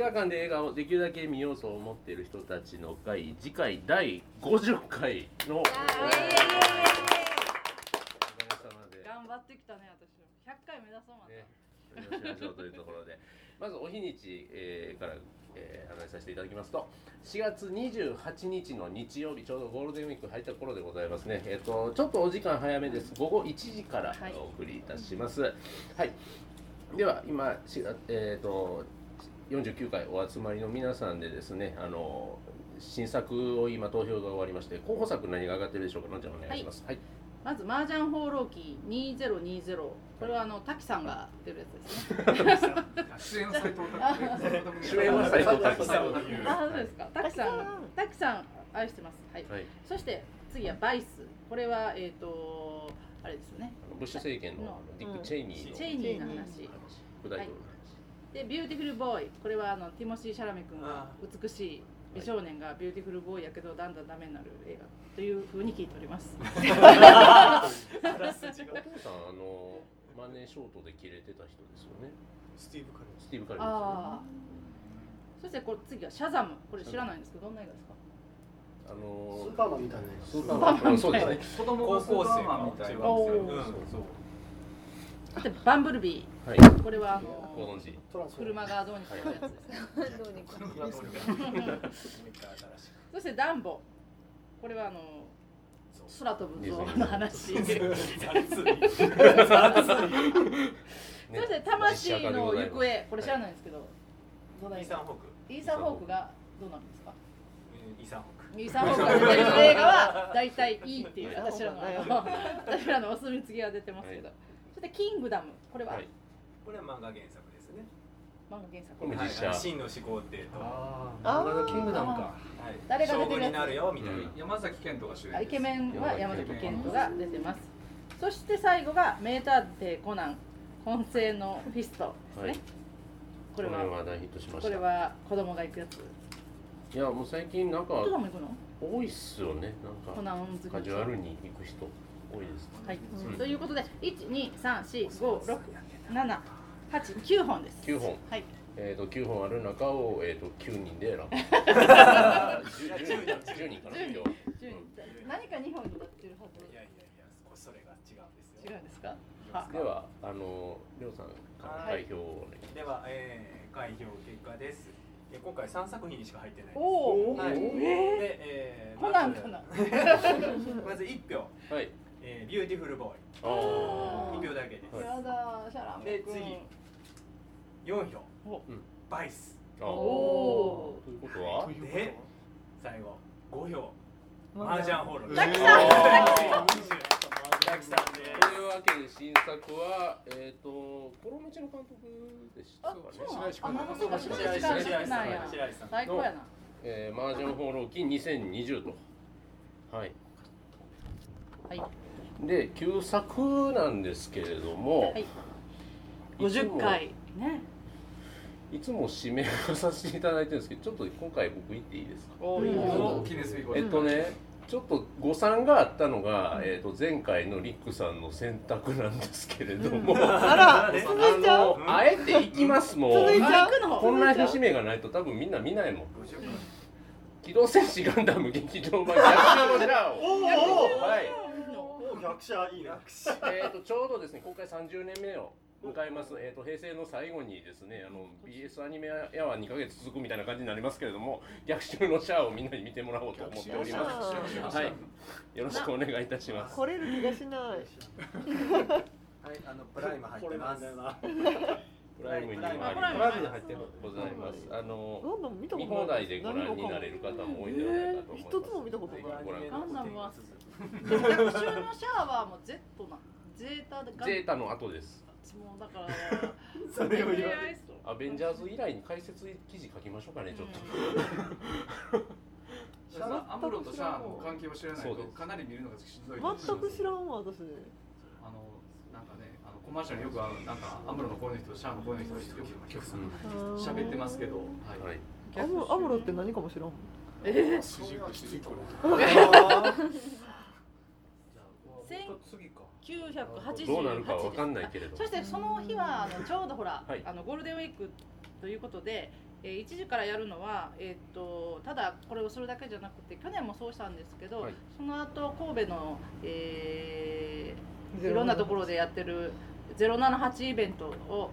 映画館で映画をできるだけ見ようと思っている人たちの会次回第50回の。おかげさまで。頑張ってきたね私。も100回目指そうまた、ね、お願いしましょうというところで。まずお日にち、えーから、えー、案内させていただきますと。4月28日の日曜日ちょうどゴールデンウィーク入った頃でございますね、えー、とちょっとお時間早めです。午後1時からはい。お送りいたします。はい、では今しがえっ、と49回お集まりの皆さんでですねあの新作を今投票が終わりまして候補作何が上がってるでしょうかのんちゃんお願いします。はい、まず麻雀放浪記2020これはあの滝さんが出るやつですね。主演の斎藤拓主演は斎藤拓さんあそうですか。滝さん滝さん。愛してます。はい。はい、そして次はバイス。これはえっ、とあれですよね。あのブッシュ政権のディック・チェイニーのチェイニーの話。副大統領の話でビューティフルボーイこれはあのティモシー・シャラメ君が美しい美少年がビューティフルボーイやけどだんだんダメになる映画。というふうに聞いております。お父さんあのマネーショートで切れてた人ですよね。スティーブ・カレルスティーブ・カレルですよね。ああ。そしてこれ次はシャザム。これ知らないんですけどどんな映画ですか？あのスーパーマンみたいなやつ。スーパーマン。うんそうですね。子供がスーパーマンみたいなおー。うんそう。そしてバンブルビはい。ーこれはあのご存知。車がどうにかやつですねどうにかこれはどうにかそしてダンボ。これはあの空飛ぶ像ディズニーの話 そしてね魂の行方。これ知らないんですけど。どんな映画？イーサン・ホーク。イーサン・ホークがどうなんですか？イーサン・ホーク。イーサン・ホークが出てる映画は 大体いいっていう私らの。私らのお墨付きが出てますけど、はそしてキングダム。これははいこれは漫画原作ですね。漫画原作。これも実写。はい真の始皇帝と。ああーあ、キングダムか。はい。誰が出てるやつ？将軍になるよみたいな、うん。山崎賢人が主演です。イケメンは山崎賢人が出てます。そして最後が名探偵コナン。紺青のフィストですね、はい。これは大ヒットしまこれしたは子供が行くやつ？いやもう最近なんか子供行くの？多いっすよね。なんかコナン好き。カジュアルに行く人多いですはい、うん。ということで123456789本です。9本。はい。えー、と9本ある中を、えー、と9人で選ぶ 10, 10, 10人かな今日10何か2本になってるはず。いやいやいやそれが違うんですよ。違うんですか？はではあのりょうさんから代表をお願いしでは、えー、開票結果です。え今回3作品にしか入ってないです。おお、はい、えで、えー、コナンかな？まず 1票、はい。えー、ビューティフルボーイ。あ1票だけです、はいやだシャラメ君で次4票。お。バイス。あおおということは？で最後5票。マージャンホール。滝さん滝さんでというわけで新作はえっ、とコロメチの監督でした白石白白石白石さん最高やな。えー、マージャン放浪記2020と。はい。はい。で旧作なんですけれども、はい。いつも50回ね。いつも指名をさせていただいてるんですけどちょっと今回僕言っていいですか？おお記念す。べきことえっとねちょっと誤算があったのが、えっと前回のリックさんの選択なんですけれども、あらあれ続いちゃう？のあえて行きますもう続いちゃう？行くのこんな節目がないと多分みんな見ないもん。機動戦士ガンダム劇場版逆襲のジャーを。おはい。お、百社いいね。えー、とちょうどですね今回30年目を迎えます、えー、と平成の最後にですねあの BS アニメやは2ヶ月続くみたいな感じになりますけれども逆襲のシャアをみんなに見てもらおうと思っております。はい。よろしくお願いいたします。来れる気がしない。はいあのプライム入ってます。な。プライムにもありプライムます入ってございますあの見たことない。見放題でご覧になれる方も多いんじゃないかと思います。一つも見たことない。ガンダムは 逆襲のシャアはもう Z な。ゼータゼータの後ですもうだから それを言われる。アベンジャーズ以来に解説記事書きましょうかねちょっと、だからアムロとシャアの関係を知らないとかなり見るのがしんどい全く知らんわ私。あのなんかねあのコマーシャルによくあるなんかアムロの声の人とシャアの声の人がよくよくうん喋ってますけど、はい。はい。アムアムロって何かも知らん。えー、主軸主軸次か。1988どうなるかわかんないけれどそしてその日はあのちょうどほら、はい。あのゴールデンウィークということでえー1時からやるのは、えー、とただこれをするだけじゃなくて去年もそうしたんですけど、はい。その後神戸の、えーいろんなところでやってる078イベントを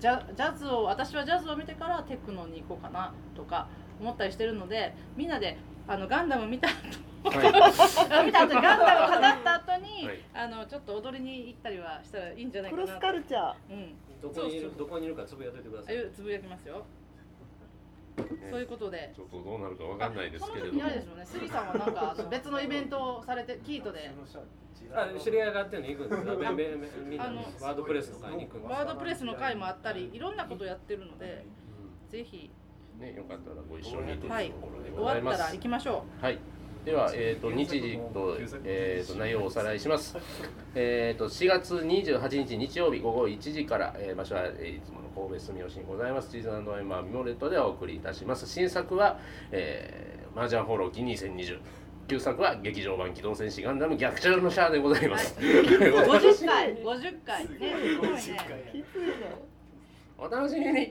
ジャジャズを私はジャズを見てからテクノに行こうかなとか思ったりしてるのでみんなであのガンダム見た後はい。見た後にガンダムを語った後に、はい。あのちょっと踊りに行ったりはしたらいいんじゃないクかなロスカルチャー。うん。どこにいるどこにいるかつぶやいてくだあさい。ゆつぶやきますよ、そういうことで。ちょっとどうなるかわかんないですけれども。時にあれですよね。杉さんはなんか別のイベントをされてキートで。あ知り合いがやってるの行くんですかべんべんべんみんなあのワードプレスの会に行くんですかワードプレスの会もあったりいろんなことやってるのでぜひねよかったらご一緒にというとはいころで終ございますわったら行きましょはい。では、えー、と日時と,、えー、と内容をおさらいします。えー、と4月28日日曜日午後1時から、えー場所は、えーいつもの神戸住吉にございますチーズアイマーミモレットでお送りいたします。新作は、えー、マージャンフォロー機2020。旧作は劇場版機動戦士ガンダム逆襲のシャアでございます。う50回50回ねすごいねきついねお楽しみに。